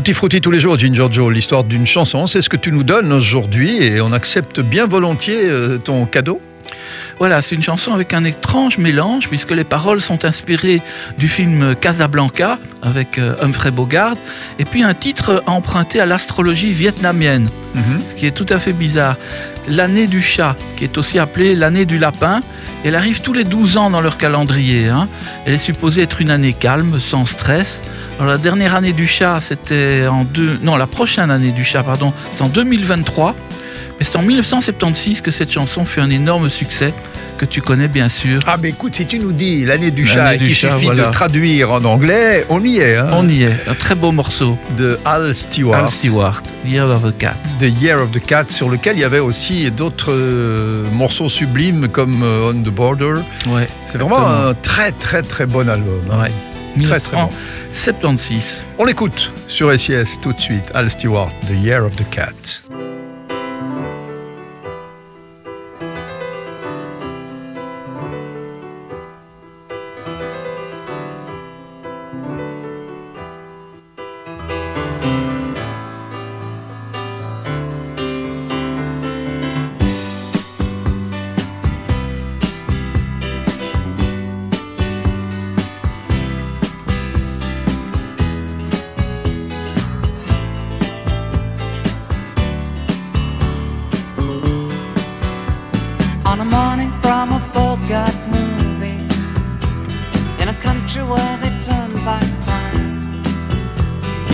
Tutti frutti tous les jours, Ginger Joe, l'histoire d'une chanson, c'est ce que tu nous donnes aujourd'hui et on accepte bien volontiers euh, ton cadeau. Voilà, c'est une chanson avec un étrange mélange puisque les paroles sont inspirées du film Casablanca avec euh, Humphrey Bogart et puis un titre emprunté à l'astrologie vietnamienne, Mhm. ce qui est tout à fait bizarre. L'année du chat, qui est aussi appelée l'année du lapin, elle arrive tous les 12 ans dans leur calendrier. hein. Elle est supposée être une année calme, sans stress. Alors la dernière année du chat, c'était en deux... Non, la prochaine année du chat, pardon, c'est en 2023. Mais c'est en 1976 que cette chanson fut un énorme succès, que tu connais bien sûr. Ah, mais écoute, si tu nous dis l'année du chat et qu'il suffit voilà. de traduire en anglais, on y est. hein. On y est, un très beau morceau. De Al Stewart. Al Stewart, Year of the Cat. The Year of the Cat, sur lequel il y avait aussi d'autres euh, morceaux sublimes comme euh, On the Border. Ouais, C'est vraiment un très très très bon album. hein. Ouais. Très, très bon. 1976. On l'écoute sur SIS tout de suite. Al Stewart, The Year of the Cat.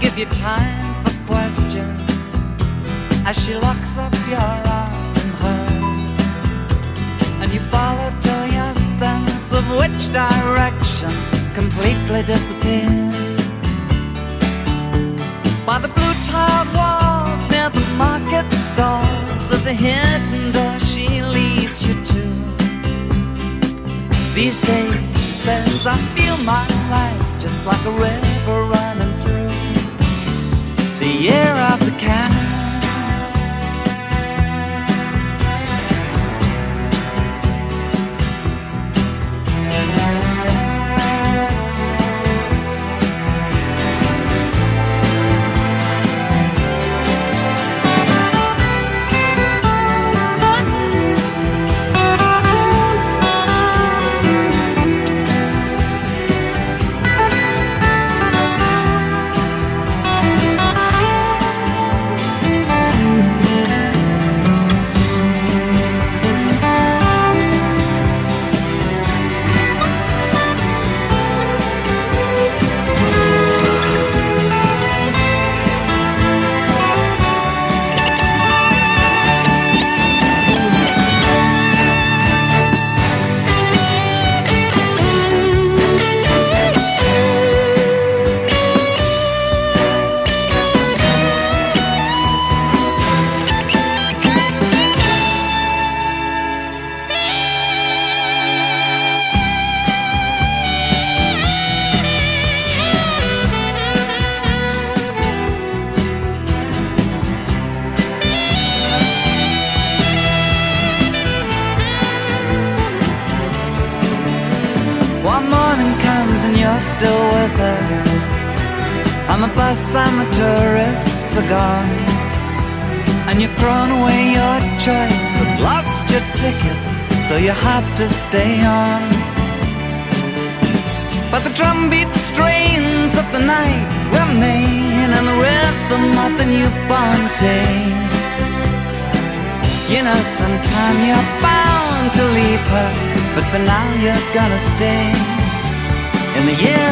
Give you time for questions as she locks up your arm in hers. And you follow till your sense of which direction completely disappears. By the blue tiled walls near the market stalls, there's a hidden door she leads you to. These days, the year of morning comes and you're still with her. On the bus and the tourists are gone. And you've thrown away your choice and lost your ticket, so you have to stay on. But the drumbeat strains of the night remain and the rhythm of the newborn day. You know, sometime you're bound to leave her, but for now you're gonna stay in the.